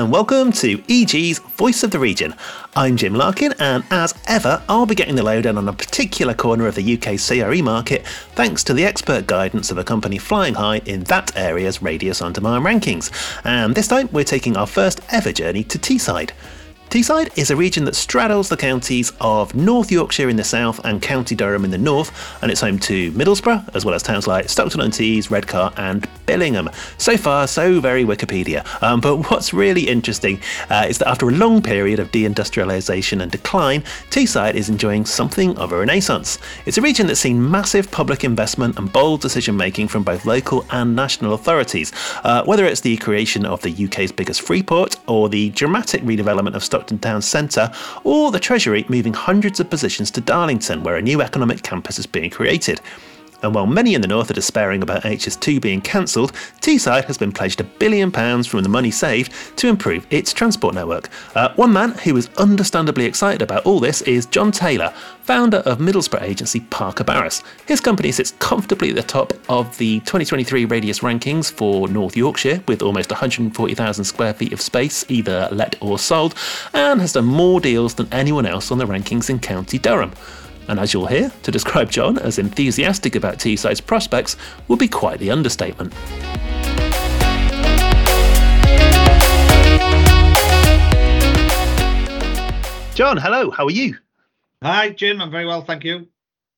and welcome to EG's Voice of the Region. I'm Jim Larkin, and as ever, I'll be getting the lowdown on a particular corner of the UK CRE market thanks to the expert guidance of a company flying high in that area's radius on demand rankings. And this time, we're taking our first ever journey to Teesside. Teesside is a region that straddles the counties of North Yorkshire in the south and County Durham in the north, and it's home to Middlesbrough, as well as towns like Stockton-on-Tees, Redcar, and Billingham. So far, so very Wikipedia. Um, but what's really interesting uh, is that after a long period of deindustrialisation and decline, Teesside is enjoying something of a renaissance. It's a region that's seen massive public investment and bold decision making from both local and national authorities, uh, whether it's the creation of the UK's biggest free port or the dramatic redevelopment of Stockton Stockton Town Centre, or the Treasury moving hundreds of positions to Darlington, where a new economic campus is being created. And while many in the north are despairing about HS2 being cancelled, Teesside has been pledged a billion pounds from the money saved to improve its transport network. Uh, one man who is understandably excited about all this is John Taylor, founder of Middlesbrough agency Parker Barras. His company sits comfortably at the top of the 2023 radius rankings for North Yorkshire, with almost 140,000 square feet of space either let or sold, and has done more deals than anyone else on the rankings in County Durham. And as you'll hear, to describe John as enthusiastic about Teesside's prospects would be quite the understatement. John, hello, how are you? Hi, Jim. I'm very well, thank you.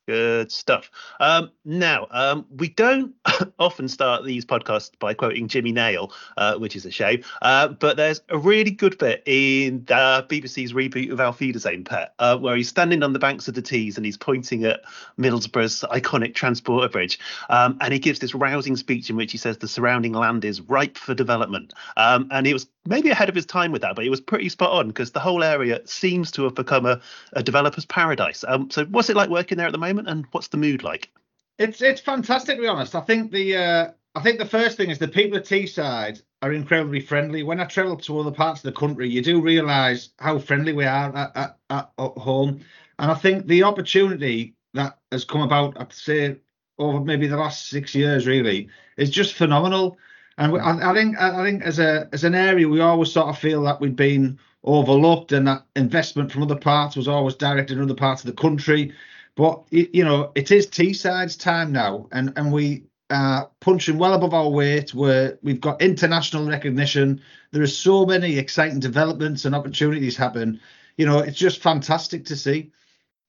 Good stuff. Um, now, um, we don't often start these podcasts by quoting Jimmy Nail, uh, which is a shame. Uh, but there's a really good bit in the BBC's reboot of Auf Wiedersehen Pet, uh, where he's standing on the banks of the Tees and he's pointing at Middlesbrough's iconic transporter bridge. Um, and he gives this rousing speech in which he says the surrounding land is ripe for development. Um, and he was maybe ahead of his time with that, but he was pretty spot on because the whole area seems to have become a, a developer's paradise. Um, so, what's it like working there at the moment? and what's the mood like? It's it's fantastic to be honest. I think the uh, I think the first thing is the people at Teesside are incredibly friendly. When I travel to other parts of the country, you do realise how friendly we are at, at, at, at home, and I think the opportunity that has come about, I'd say over maybe the last six years, really, is just phenomenal. And I, I, think I think as a as an area, we always sort of feel that we've been overlooked, and that investment from other parts was always directed in other parts of the country. But you know, it is Teesside's time now, and and we are punching well above our weight. Where we've got international recognition. There are so many exciting developments and opportunities happen. You know, it's just fantastic to see.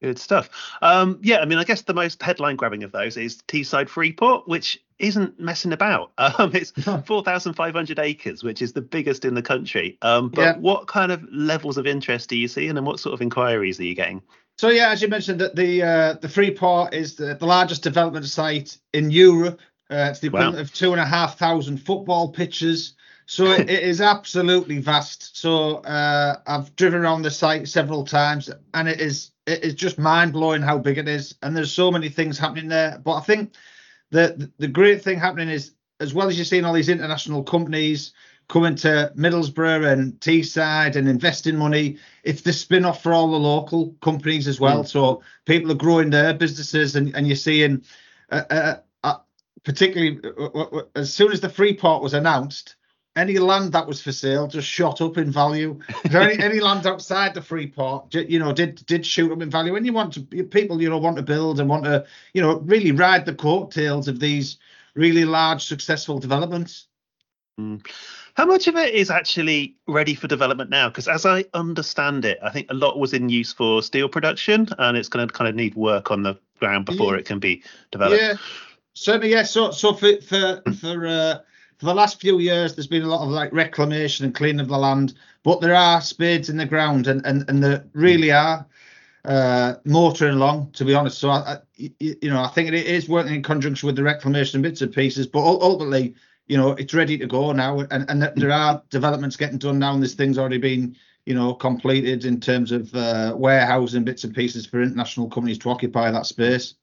Good stuff. Um, yeah, I mean, I guess the most headline grabbing of those is Teesside Freeport, which isn't messing about. Um, it's 4,500 acres, which is the biggest in the country. Um, but yeah. what kind of levels of interest do you see, and then what sort of inquiries are you getting? So yeah, as you mentioned, that the uh, the Freeport is the, the largest development site in Europe. Uh, it's the equivalent wow. of two and a half thousand football pitches. So it, it is absolutely vast. So uh, I've driven around the site several times, and it is it is just mind blowing how big it is. And there's so many things happening there. But I think the the great thing happening is as well as you're seeing all these international companies coming to Middlesbrough and Teesside and investing money. It's the spin off for all the local companies as well. Mm. So people are growing their businesses, and, and you're seeing, uh, uh, uh, particularly uh, as soon as the Freeport was announced, any land that was for sale just shot up in value. any, any land outside the Freeport, you know, did did shoot up in value. And you want to people, you know, want to build and want to, you know, really ride the coattails of these really large successful developments. Mm. How much of it is actually ready for development now? Because as I understand it, I think a lot was in use for steel production, and it's going to kind of need work on the ground before yeah. it can be developed. Yeah, certainly. Yeah. So, so for for for uh, for the last few years, there's been a lot of like reclamation and cleaning of the land, but there are spades in the ground, and and and there really are uh, motoring along, to be honest. So, I, I, you know, I think it is working in conjunction with the reclamation bits and pieces, but ultimately you know it's ready to go now and and there are developments getting done now and this things already been you know completed in terms of uh, warehousing bits and pieces for international companies to occupy that space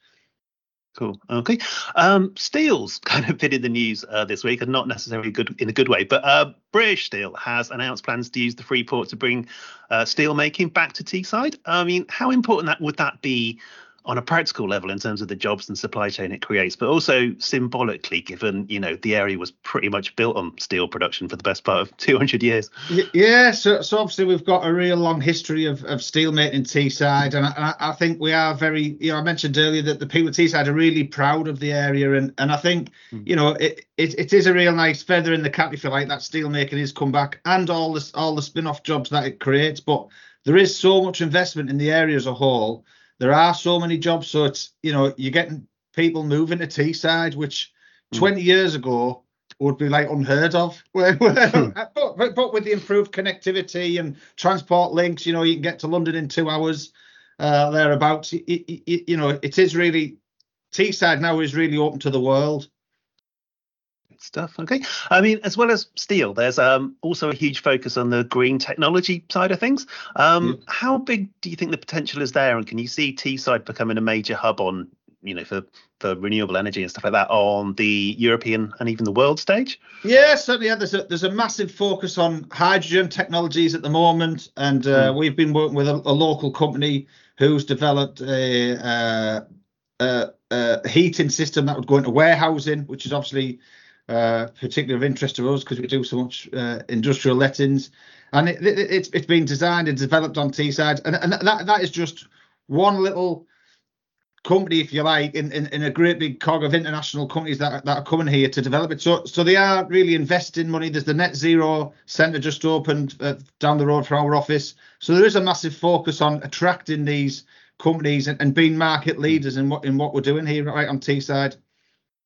Cool. Okay. Um, Steel's kind of been in the news uh, this week, and not necessarily good in a good way. But uh, British Steel has announced plans to use the Freeport to bring uh, steel making back to Teesside. I mean, how important that would that be on a practical level in terms of the jobs and supply chain it creates, but also symbolically, given you know the area was pretty much built on steel production for the best part of 200 years. Yeah, so, so obviously we've got a real long history of, of steel making Teesside, and I, I think we are very, you know, I mentioned earlier that the people of Teesside are really proud of the area, and and I think mm. you know it, it it is a real nice feather in the cap if you like that steel making is come back and all this all the spin off jobs that it creates, but there is so much investment in the area as a whole there are so many jobs, so it's you know you're getting people moving to Teesside, which mm. 20 years ago would be like unheard of. but, but, but, with the improved connectivity and transport links, you know, you can get to London in two hours uh, thereabouts. It, it, it, you know, it is really Teesside now is really open to the world stuff. Okay. I mean, as well as steel, there's um, also a huge focus on the green technology side of things. Um. How big do you think the potential is there? And can you see Teesside becoming a major hub on, you know, for, for renewable energy and stuff like that on the European and even the world stage? Yeah, certainly. Yeah, there's a there's a massive focus on hydrogen technologies at the moment, and uh, mm. we've been working with a, a, local company who's developed a, uh, a, a heating system that would go into warehousing, which is obviously uh, particularly of interest to us because we do so much uh, industrial lettings. And it, it, it's it's been designed and developed on Teesside, and, and that that is just one little company, if you like, in, in, in a great big cog of international companies that, that are coming here to develop it. So so they are really investing money. There's the Net Zero Centre just opened uh, down the road from our office. So there is a massive focus on attracting these companies and, and being market leaders in what in what we're doing here right on Teesside.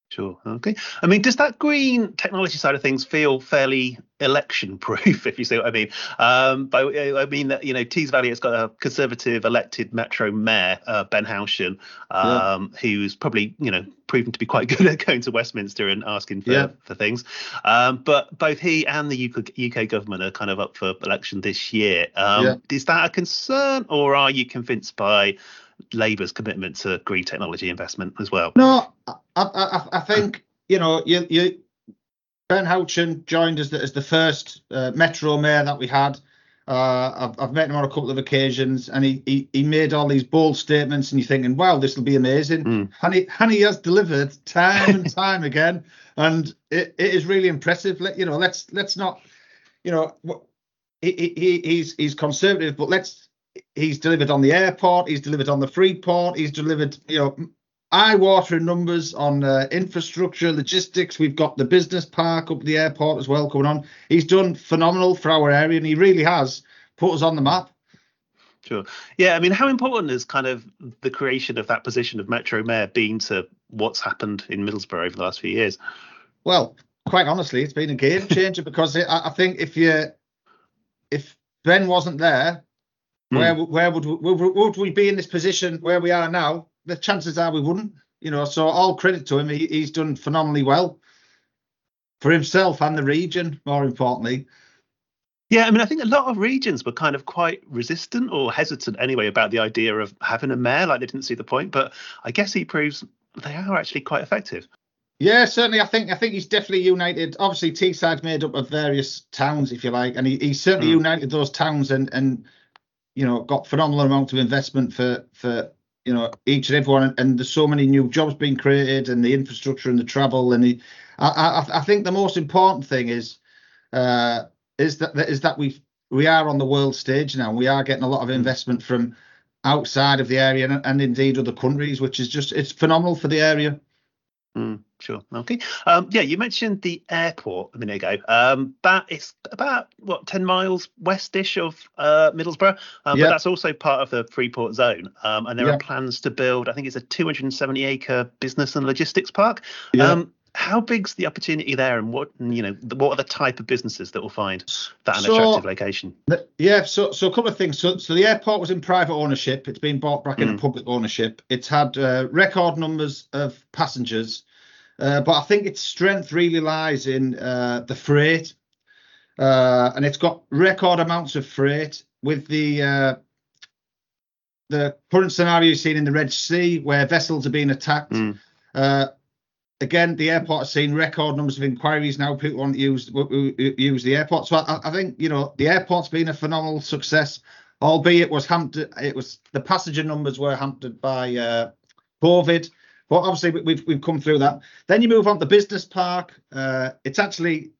Sure. Okay. I mean, does that green technology side of things feel fairly election proof, if you see what I mean? Um, by, I mean that, you know, Tees Valley has got a conservative elected metro mayor, uh, Ben Houchen, um, yeah. who's probably, you know, proven to be quite good at going to Westminster and asking for, yeah. for things. Um, but both he and the UK, UK, government are kind of up for election this year. Um, yeah. Is that a concern, or are you convinced by Labour's commitment to green technology investment as well? No, I, I, I think you know you, you Ben Houchen joined as the, as the first uh, Metro mayor that we had. Uh, I've, I've met him on a couple of occasions, and he, he, he made all these bold statements, and you're thinking, "Wow, this will be amazing." Mm. And, he, and he has delivered time and time again, and it, it is really impressive. Let you know, let's let's not, you know, he, he he's he's conservative, but let's he's delivered on the airport, he's delivered on the free port, he's delivered, you know, eye-watering numbers on uh, infrastructure, logistics. We've got the business park up the airport as well coming on. He's done phenomenal for our area, and he really has put us on the map. Sure. Yeah. I mean, how important is kind of the creation of that position of Metro Mayor been to what's happened in Middlesbrough over the last few years? Well, quite honestly, it's been a game changer because it, I think if you if Ben wasn't there, Mm. Where where would we, would we be in this position where we are now? The chances are we wouldn't. You know, so all credit to him. He, he's done phenomenally well for himself and the region. More importantly. Yeah, I mean, I think a lot of regions were kind of quite resistant or hesitant anyway about the idea of having a mayor. Like they didn't see the point, but I guess he proves they are actually quite effective. Yeah, certainly. I think I think he's definitely united. Obviously, Teesside's made up of various towns, if you like, and he, he certainly mm. united those towns and and you know, got phenomenal amount of investment for for you know each and everyone, and there's so many new jobs being created, and the infrastructure and the travel, and the, I, I, I think the most important thing is uh, is that is that we we are on the world stage now. We are getting a lot of investment from outside of the area and, and indeed other countries, which is just it's phenomenal for the area. Mm, sure. Okay. Um, yeah, you mentioned the airport a minute ago. Um, that is about what ten miles westish of uh, Middlesbrough, um, but that's also part of the Freeport zone. Um, and there are plans to build. I think it's a 270 acre business and logistics park. Yeah. Um, how big's the opportunity there, and what you know, what are the type of businesses that will find that an so, attractive location? The, yeah, so so a couple of things. So so the airport was in private ownership. It's been bought back mm. into public ownership. It's had uh, record numbers of passengers, uh, but I think its strength really lies in uh, the freight, uh, and it's got record amounts of freight with the uh, the current scenario seen in the Red Sea where vessels are being attacked. Mm again, the airport has seen record numbers of inquiries now. People want to use use the airport. So I, I think you know the airport's been a phenomenal success. albeit was hampered. It was the passenger numbers were hampered by uh, COVID. But obviously we've we've come through that. Then you move on to business park. Uh, it's actually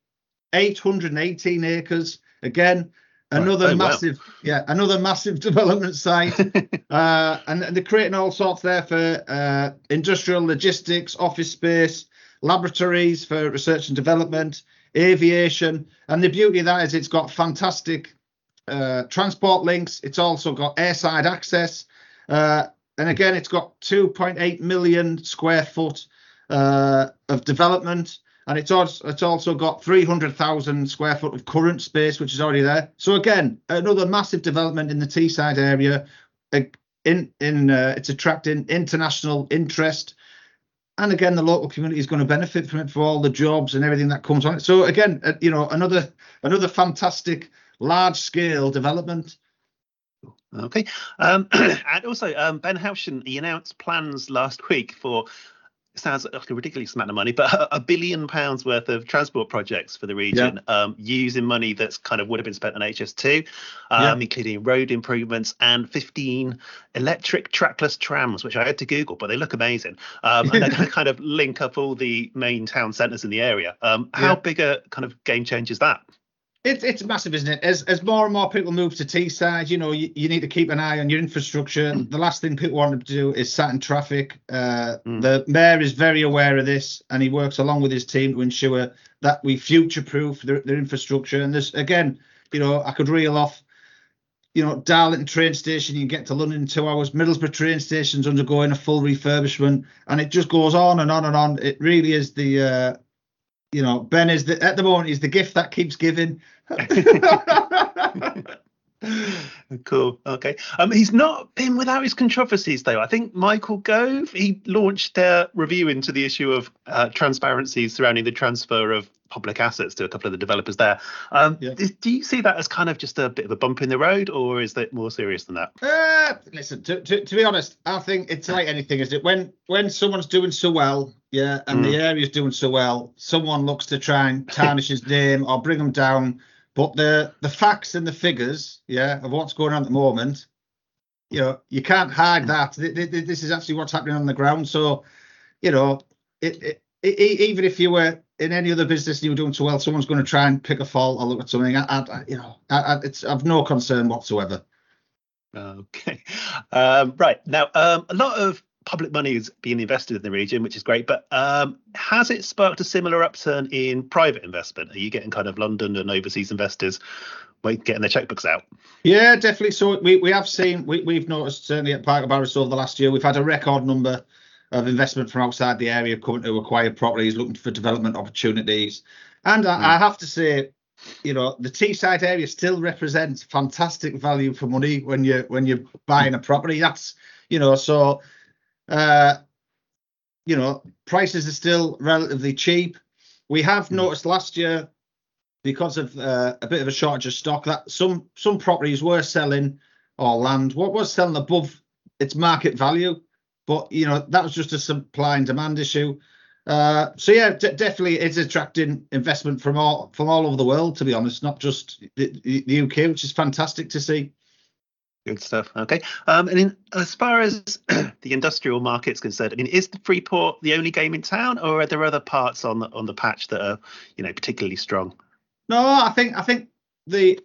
818 acres. Again, another oh, massive, wow. yeah, another massive development site. uh, and, and, they're creating all sorts there for uh, industrial logistics, office space, laboratories for research and development, aviation. And the beauty of that is it's got fantastic uh, transport links. It's also got airside access. Uh, and again, it's got 2.8 million square foot uh, of development and it's also it's also got 300,000 square foot of current space, which is already there. So again, another massive development in the Teesside area. In in uh, it's attracting international interest, and again, the local community is going to benefit from it for all the jobs and everything that comes on it. So again, uh, you know, another another fantastic large scale development. Okay. Um, and also, um, Ben Houchen, he announced plans last week for sounds like a ridiculous amount of money, but a, a billion pounds worth of transport projects for the region, yeah. um, using money that's kind of would have been spent on HS2, um, yeah. including road improvements and 15 electric trackless trams, which I had to Google, but they look amazing. Um, and they're going to kind of link up all the main town centres in the area. Um, how yeah. big a kind of game change is that? It's it's massive, isn't it? As as more and more people move to Teesside, you know, you, you need to keep an eye on your infrastructure. Mm. The last thing people want to do is sat in traffic. Uh, mm. The mayor is very aware of this, and he works along with his team to ensure that we future-proof their, their infrastructure. And there's again, you know, I could reel off, you know, Darlington train station, you can get to London in two hours. Middlesbrough train station's undergoing a full refurbishment, and it just goes on and on and on. It really is the uh, you know, Ben is the at the moment he's the gift that keeps giving. cool. Okay. Um, he's not been without his controversies though. I think Michael Gove he launched a review into the issue of uh, transparencies surrounding the transfer of public assets to a couple of the developers there. Um, yeah. do, you see that as kind of just a bit of a bump in the road, or is that more serious than that? Uh, listen, to, to, to be honest, I think it's like anything, is it? When when someone's doing so well, yeah, and mm. the area's doing so well, someone looks to try and tarnish his name or bring him down. But the the facts and the figures, yeah, of what's going on at the moment, you know, you can't hide that. This is actually what's happening on the ground. So, you know, it, it, it even if you were in any other business and you were doing so well, someone's going to try and pick a fault or look at something. I, I you know, I, it's I've no concern whatsoever. Okay, um, right now, um, a lot of public money is being invested in the region, which is great. But um, has it sparked a similar upturn in private investment? Are you getting kind of London and overseas investors getting their checkbooks out? Yeah, definitely. So we, we have seen, we, we've noticed certainly at Parker Barras over the last year, we've had a record number of investment from outside the area coming to acquire properties, looking for development opportunities. And I, mm. I have to say, you know, the Teesside area still represents fantastic value for money when you when you're buying a property. That's you know, so uh, you know, prices are still relatively cheap. We have mm. noticed last year, because of uh, a bit of a shortage of stock, that some some properties were selling or land what was selling above its market value, but you know that was just a supply and demand issue. Uh, so yeah, d- definitely it's attracting investment from all from all over the world. To be honest, not just the, the UK, which is fantastic to see. Good stuff. Okay. Um, and in, as far as the industrial market's concerned, I mean, is the Freeport the only game in town, or are there other parts on the on the patch that are, you know, particularly strong? No, I think I think the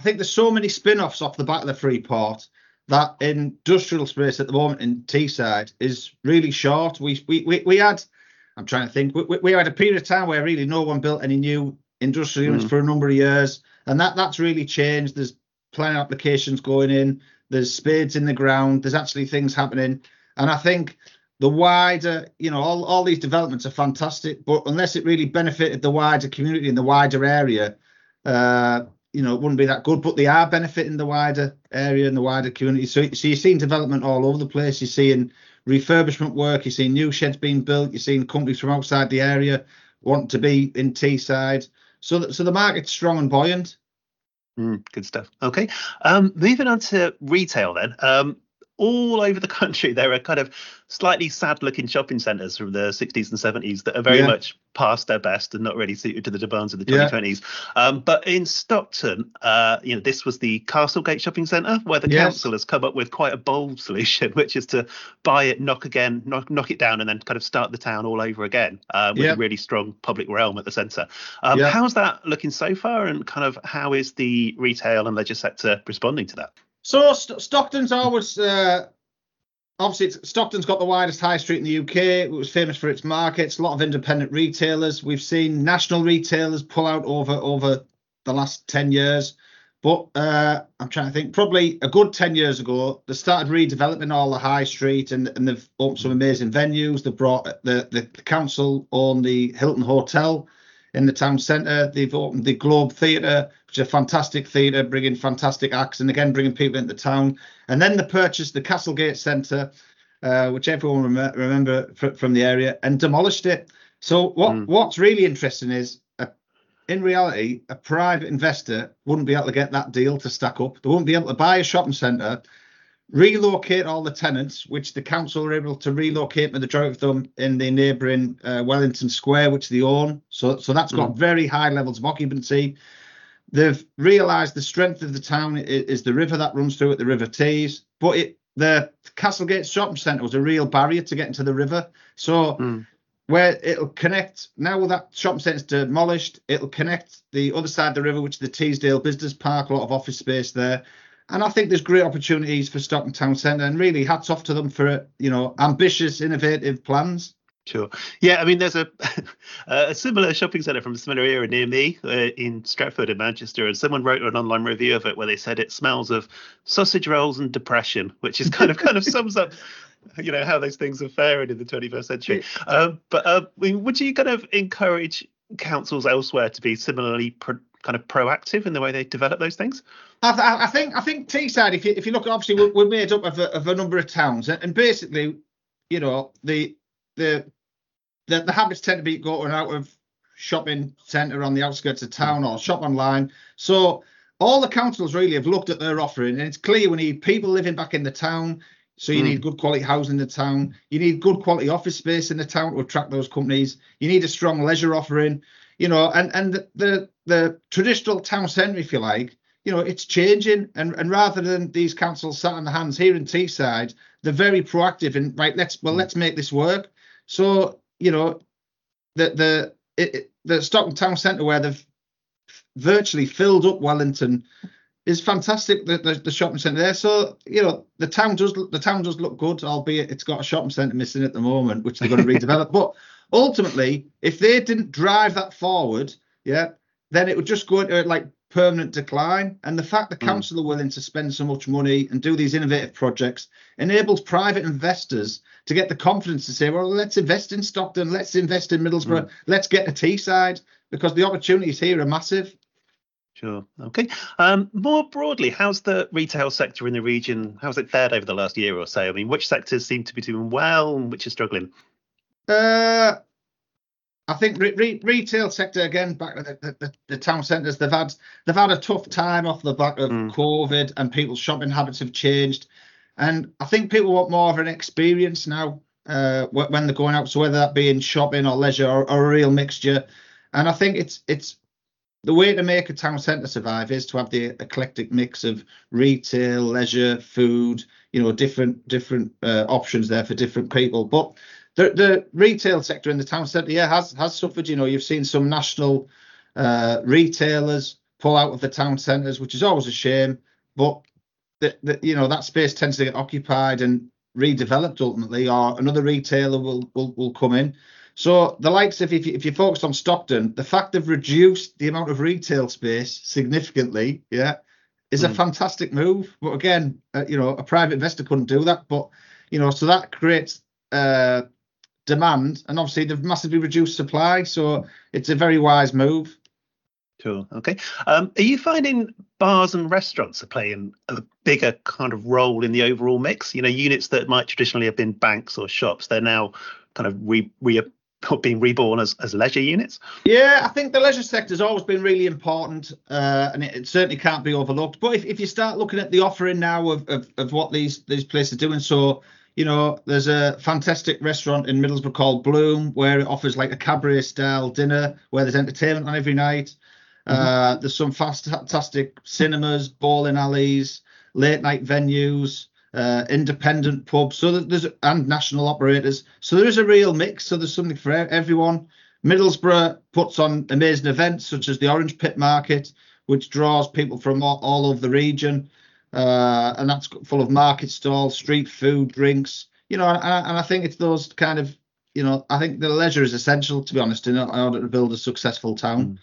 I think there's so many spin-offs off the back of the Freeport that industrial space at the moment in Teesside is really short. We we we, we had I'm trying to think. We, we had a period of time where really no one built any new industrial units mm. for a number of years, and that that's really changed. There's planning applications going in. There's spades in the ground. There's actually things happening, and I think the wider, you know, all, all these developments are fantastic, but unless it really benefited the wider community in the wider area, uh, you know, it wouldn't be that good. But they are benefiting the wider area and the wider community. So, so you're seeing development all over the place. You're seeing refurbishment work. You're seeing new sheds being built. You're seeing companies from outside the area want to be in Teesside. So, so the market's strong and buoyant. Mm, good stuff. Okay. Um, moving on to retail then. Um, all over the country there are kind of slightly sad looking shopping centres from the 60s and 70s that are very yeah. much past their best and not really suited to the demands of the 2020s. Yeah. Um, but in Stockton, uh, you know, this was the Castlegate Shopping Centre where the yes. council has come up with quite a bold solution, which is to buy it, knock again, knock, knock it down, and then kind of start the town all over again uh, with yeah. a really strong public realm at the centre. Um, how's that looking so far, and kind of how is the retail and leisure sector responding to that? So St- Stockton's always uh, obviously Stockton's got the widest high street in the UK. It was famous for its markets. A lot of independent retailers. We've seen national retailers pull out over over the last ten years. But uh, I'm trying to think. Probably a good ten years ago, they started redeveloping all the high street, and, and they've opened some amazing venues. They brought the, the the council on the Hilton Hotel in the town centre. They've opened the Globe Theatre, which is a fantastic theatre, bringing fantastic acts and again bringing people into town. And then they purchased the Castlegate Centre, uh, which everyone rem- remember fr- from the area, and demolished it. So what mm. what's really interesting is, uh, in reality, a private investor wouldn't be able to get that deal to stack up. They wouldn't be able to buy a shopping centre relocate all the tenants, which the council were able to relocate the majority of them in the neighbouring uh, Wellington Square, which they own. So, so that's got mm. very high levels of occupancy. They've realised the strength of the town is, is, the river that runs through it, the River Tees. But it, the Castlegate Shopping Centre was a real barrier to getting to the river. So mm. where it'll connect now that shopping centre's demolished, it'll connect the other side of the river, which is the Teesdale Business Park, a lot of office space there and I think there's great opportunities for Stockton Town Centre, and really hats off to them for you know ambitious, innovative plans. Sure. Yeah, I mean, there's a a similar shopping centre from a similar era near me uh, in Stretford in Manchester, and someone wrote an online review of it where they said it smells of sausage rolls and depression, which is kind of kind of sums up you know how those things are faring in the 21st century. Um, but uh, would you kind of encourage councils elsewhere to be similarly pro- kind of proactive in the way they develop those things? I, th- I think I think Teesside, if you if you look, obviously we're, we're made up of a, of a number of towns, and basically, you know, the the the, the habits tend to be going out of shopping centre on the outskirts of town or shop online. So all the councils really have looked at their offering, and it's clear we need people living back in the town. So you mm. need good quality housing in the town. You need good quality office space in the town to attract those companies. You need a strong leisure offering, you know, and and the the, the traditional town centre, if you like, you know, it's changing. And, and rather than these councils sat on the hands here in Teesside, they're very proactive and right, let's well, let's make this work. So, you know, the the it, the Stockton Town Centre where they've virtually filled up Wellington is fantastic. The, the, the shopping centre there, so you know the town does the town does look good, albeit it's got a shopping centre missing at the moment, which they're going to redevelop. But ultimately, if they didn't drive that forward, yeah, then it would just go into like permanent decline. And the fact the hmm. council mm. are willing to spend so much money and do these innovative projects enables private investors to get the confidence to say, well, let's invest in Stockton, let's invest in Middlesbrough, mm. let's get a Teesside, because the opportunities here are massive. Sure. Okay. Um, more broadly, how's the retail sector in the region? How's it fared over the last year or so? I mean, which sectors seem to be doing well and which are struggling? Uh, I think re- re- retail sector again, back to the, the, the, town centres, they've had they've had a tough time off the back of mm. COVID, and people's shopping habits have changed. And I think people want more of an experience now uh, when they're going out. So whether that be in shopping or leisure or, or a real mixture, and I think it's it's the way to make a town centre survive is to have the eclectic mix of retail, leisure, food, you know, different different uh, options there for different people. But the the retail sector in the town centre, yeah, has has suffered. You know, you've seen some national uh, retailers pull out of the town centres, which is always a shame. But the, the, you know that space tends to get occupied and redeveloped ultimately, or another retailer will will, will come in. So the likes of if you, if you focus on Stockton, the fact they've reduced the amount of retail space significantly, yeah, is mm. a hmm. fantastic move. But again, uh, you know, a private investor couldn't do that. But you know, so that creates uh, demand, and obviously they've massively reduced supply. So it's a very wise move. Cool. Okay. Um, are you finding bars and restaurants are playing a bigger kind of role in the overall mix? You know, units that might traditionally have been banks or shops, they're now kind of re, re being reborn as, as leisure units? Yeah, I think the leisure sector has always been really important, uh, and it, it, certainly can't be overlooked. But if, if you start looking at the offering now of, of, of what these these places are doing, so you know, there's a fantastic restaurant in Middlesbrough called Bloom where it offers like a cabaret style dinner where there's entertainment on every night. Mm-hmm. Uh, there's some fantastic cinemas, bowling alleys, late night venues, uh, independent pubs, so there's and national operators. So there is a real mix. So there's something for everyone. Middlesbrough puts on amazing events such as the Orange Pip Market, which draws people from all, all over the region uh, and that's full of market stalls, street food, drinks. You know, and, and I think it's those kind of, you know, I think the leisure is essential to be honest in order to build a successful town. Mm.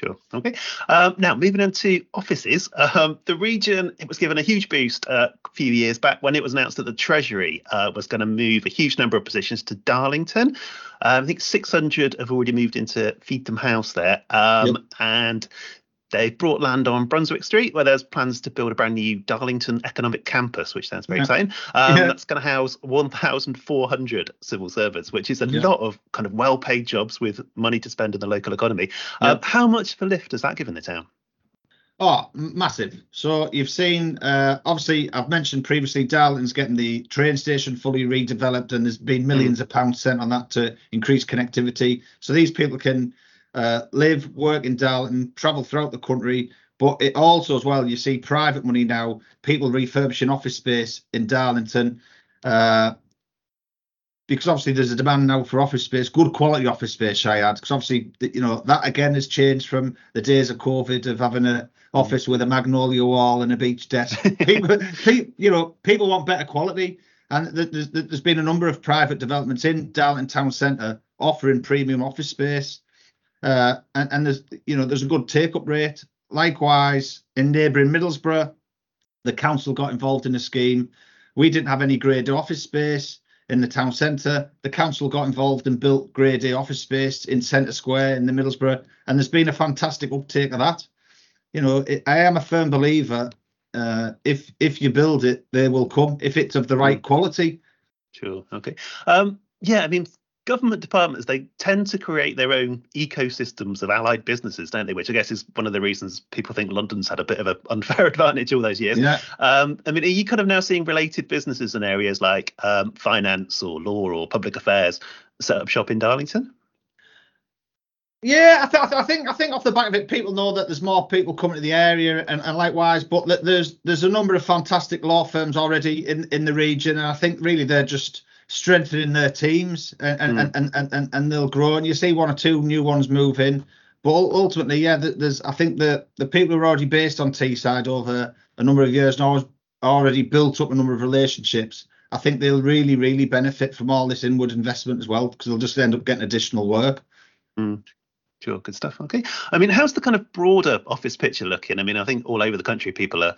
Sure. Okay. Um, now, moving on to offices, um, the region it was given a huge boost uh, a few years back when it was announced that the Treasury uh, was going to move a huge number of positions to Darlington. Um, I think 600 have already moved into Feetham House there, um, yep. and They've brought land on Brunswick Street, where there's plans to build a brand new Darlington Economic Campus, which sounds very yeah. exciting. Um, yeah. That's going to house 1,400 civil servants, which is a yeah. lot of kind of well-paid jobs with money to spend in the local economy. Um, how much of a lift has that given the town? Oh, massive. So you've seen, uh, obviously, I've mentioned previously, Darlington's getting the train station fully redeveloped, and there's been millions mm. of pounds spent on that to increase connectivity. So these people can uh, live, work in Darlington, travel throughout the country. But it also, as well, you see private money now, people refurbishing office space in Darlington. Uh, because obviously there's a demand now for office space, good quality office space, add. Because obviously, you know, that again has changed from the days of COVID of having an office with a magnolia wall and a beech desk. people, people, you know, people want better quality. And there's, there's been a number of private developments in Darlington Town Centre offering premium office space. Uh, and, and there's you know there's a good take up rate. Likewise, in neighbouring Middlesbrough, the council got involved in a scheme. We didn't have any grade office space in the town centre. The council got involved and built grade A office space in Centre Square in the Middlesbrough, and there's been a fantastic uptake of that. You know, it, I am a firm believer. Uh, if if you build it, they will come if it's of the right hmm. quality. Sure. Okay. Um, yeah, I mean, government departments they tend to create their own ecosystems of allied businesses, don't they? Which I guess is one of the reasons people think London's had a bit of an unfair advantage all those years. Yeah. Um, I mean, are you kind of now seeing related businesses in areas like um, finance or law or public affairs set up shop in Darlington? Yeah, I, th- I, think I think off the back of it, people know that there's more people coming to the area, and, and likewise, but there's there's a number of fantastic law firms already in in the region, and I think really they're just strengthening their teams and and, mm. and, and, and, and they'll grow. And you see one or two new ones move in. But ultimately, yeah, there's I think the the people who are already based on Teesside over a number of years now already built up a number of relationships. I think they'll really, really benefit from all this inward investment as well because they'll just end up getting additional work. Mm. Sure, good stuff. Okay. I mean, how's the kind of broader office picture looking? I mean, I think all over the country people are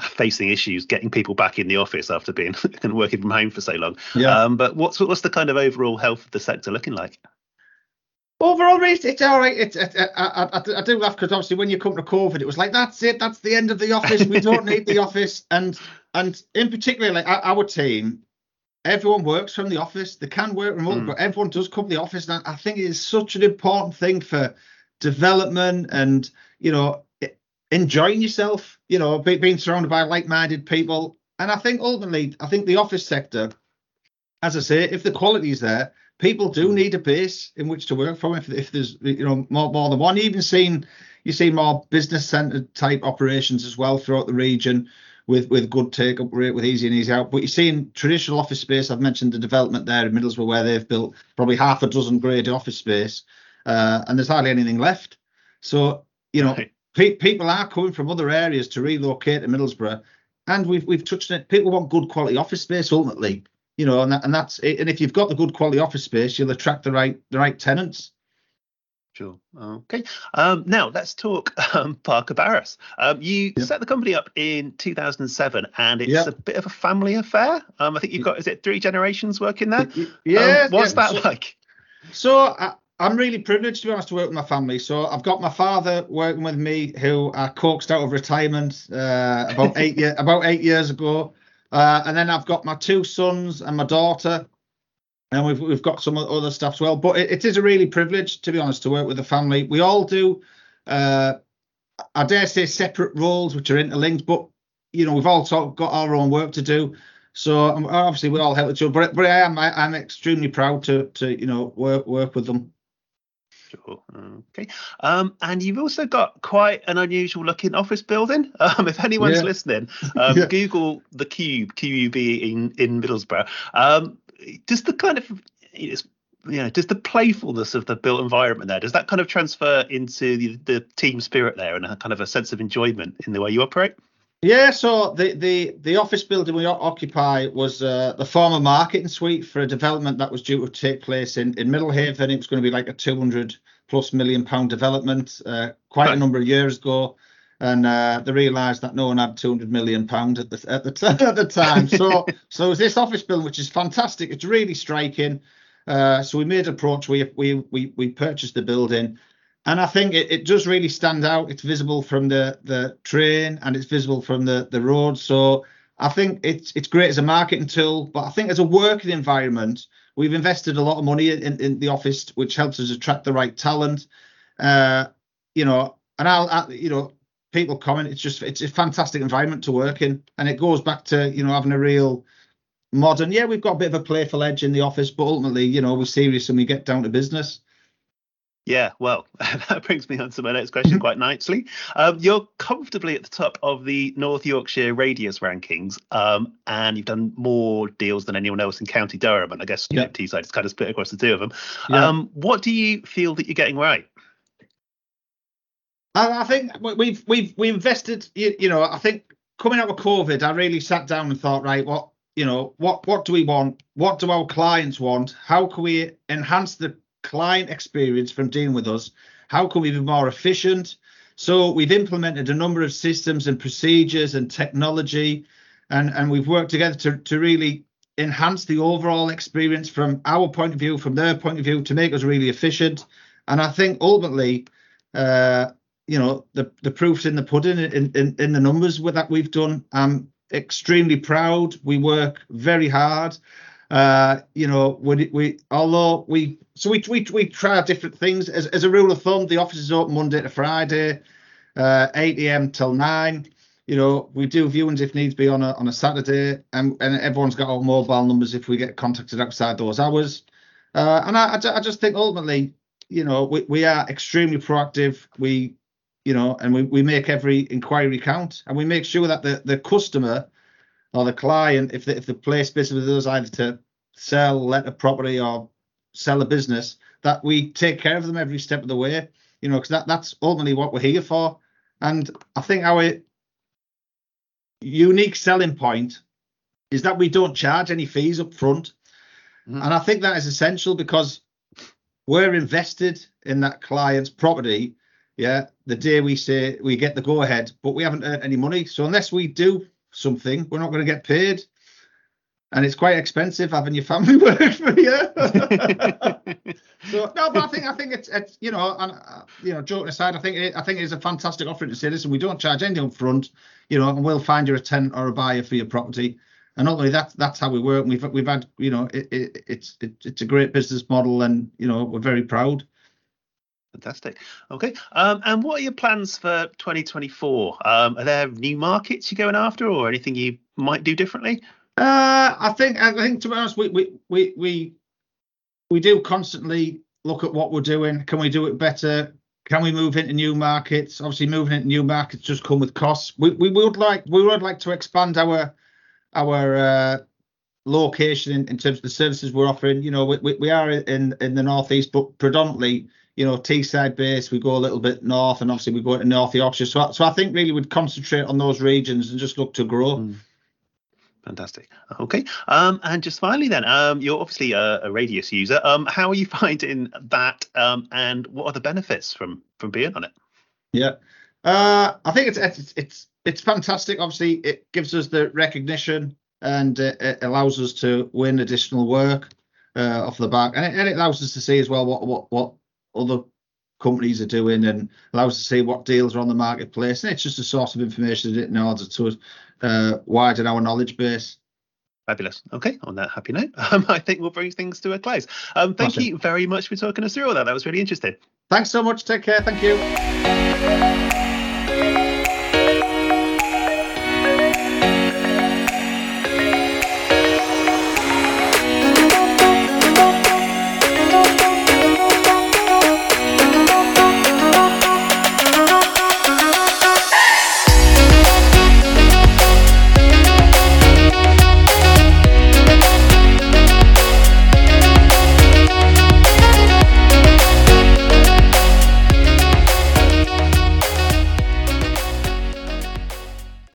facing issues getting people back in the office after being and working from home for so long. Yeah. Um, but what's what's the kind of overall health of the sector looking like? Overall, it's, it's all right. It's, it, I, I, I, do laugh because obviously when you come to COVID, it was like that's it, that's the end of the office. We don't need the office, and and in particular, like our team, everyone works from the office. They can work remote, mm. but everyone does come to the office. And I think it is such an important thing for development and you know enjoying yourself, you know, being surrounded by like-minded people. And I think ultimately, I think the office sector, as I say, if the quality is there, people do mm. need a base in which to work from. If, if there's you know more more than one, even seen you see more business centre type operations as well throughout the region with with good take up rate with easy and easy out. But you're seeing traditional office space. I've mentioned the development there in Middlesbrough where they've built probably half a dozen grade office space, uh, and there's hardly anything left. So you know, right pe- people are coming from other areas to relocate to Middlesbrough, and we've we've touched on it. People want good quality office space ultimately, you know, and that, and that's and if you've got the good quality office space, you'll attract the right the right tenants. Sure. Okay. Um, now let's talk um, Parker Barras. Um, you yep. set the company up in 2007, and it's yep. a bit of a family affair. Um, I think you've got is it three generations working there? Yeah. Um, what's yeah. that so, like? So uh, I'm really privileged to be honest to work with my family. So I've got my father working with me, who I coaxed out of retirement uh, about eight year, about eight years ago, uh, and then I've got my two sons and my daughter. and we've we've got some other stuff as well. But it, it is a really privilege, to be honest, to work with the family. We all do, uh, I dare say, separate roles which are interlinked, but you know we've all got our own work to do. So um, obviously we all help each other. But but I am I, am extremely proud to to you know work work with them. Sure. Okay. Um, and you've also got quite an unusual looking office building. Um, if anyone's yeah. listening, um, yeah. Google the Cube, QUB in in Middlesbrough. Um, just the kind of you know, does the playfulness of the built environment there. Does that kind of transfer into the, the team spirit there and a kind of a sense of enjoyment in the way you operate? Yeah, so the the the office building we occupy was uh, the former marketing suite for a development that was due to take place in in Middlehaven. It was going to be like a 200 plus million pound development uh, quite a number of years ago, and uh, they realised that no one had 200 million pound at the at the, t- at the time. So so it was this office building, which is fantastic. It's really striking. Uh, so we made an approach. We we we we purchased the building and I think it, it does really stand out. It's visible from the the train and it's visible from the the road. So I think it's it's great as a marketing tool, but I think as a working environment, we've invested a lot of money in, in the office, which helps us attract the right talent. Uh, you know, and I'll, I, you know, people comment. It's just it's a fantastic environment to work in, and it goes back to you know having a real modern. Yeah, we've got a bit of a playful edge in the office, but ultimately, you know, we're serious and we get down to business. Yeah, well, that brings me on to my next question quite nicely. Um, you're comfortably at the top of the North Yorkshire radius rankings, um, and you've done more deals than anyone else in County Durham. And I guess yeah. Teesside is kind of split across the two of them. Yeah. Um, what do you feel that you're getting right? I, I think we've we've we invested. You, you know, I think coming out of COVID, I really sat down and thought, right, what you know, what what do we want? What do our clients want? How can we enhance the client experience from dealing with us. How can we be more efficient? So we've implemented a number of systems and procedures and technology, and, and we've worked together to, to really enhance the overall experience from our point of view, from their point of view, to make us really efficient. And I think ultimately, uh, you know, the the proof's in the pudding in, in, in the numbers that we've done. I'm extremely proud. We work very hard. Uh, you know, we, we although we so we we we try different things as as a rule of thumb. The office is open Monday to Friday, uh, 8 a.m. till nine. You know, we do viewings if needs be on a on a Saturday, and and everyone's got our mobile numbers if we get contacted outside those hours. Uh, and I, I just think ultimately, you know, we, we are extremely proactive. We, you know, and we, we make every inquiry count, and we make sure that the the customer or the client, if they, if they place business with us either to sell, let a property or sell a business, that we take care of them every step of the way. You know, because that, that's ultimately what we're here for. And I think our unique selling point is that we don't charge any fees up front. Mm-hmm. And I think that is essential because we're invested in that client's property. Yeah, the day we say we get the go ahead, but we haven't earned any money. So unless we do something, we're not going to get paid. And it's quite expensive having your family work for you. so no, but I think I think it's it's you know and uh, you know joking aside, I think it, I think it's a fantastic offering to say listen, we don't charge anything up front, you know, and we'll find you a tenant or a buyer for your property. And not only that, that's how we work. We've we've had you know it, it, it's it, it's a great business model, and you know we're very proud. Fantastic. Okay. Um, and what are your plans for 2024? Um, are there new markets you're going after, or anything you might do differently? Uh, I think I think to be honest, we we we we we do constantly look at what we're doing. Can we do it better? Can we move into new markets? Obviously, moving into new markets just come with costs. We we would like we would like to expand our our uh, location in, in terms of the services we're offering. You know, we, we, we are in in the northeast, but predominantly you know, Teesside base, we go a little bit north, and obviously we go into North Yorkshire. So, so I think really we'd concentrate on those regions and just look to grow. Mm. Fantastic. Okay. Um, and just finally, then, um, you're obviously a, a radius user. Um, how are you finding that? Um, and what are the benefits from from being on it? Yeah. Uh, I think it's it's it's it's fantastic. Obviously, it gives us the recognition and uh, it allows us to win additional work uh, off the back, and it, and it allows us to see as well what what what other companies are doing and allows us to see what deals are on the marketplace. And it's just a source of information in order to uh, widen our knowledge base. Fabulous. Okay, on that happy note, um, I think we'll bring things to a close. Um, thank awesome. you very much for talking us through all that. That was really interesting. Thanks so much. Take care. Thank you.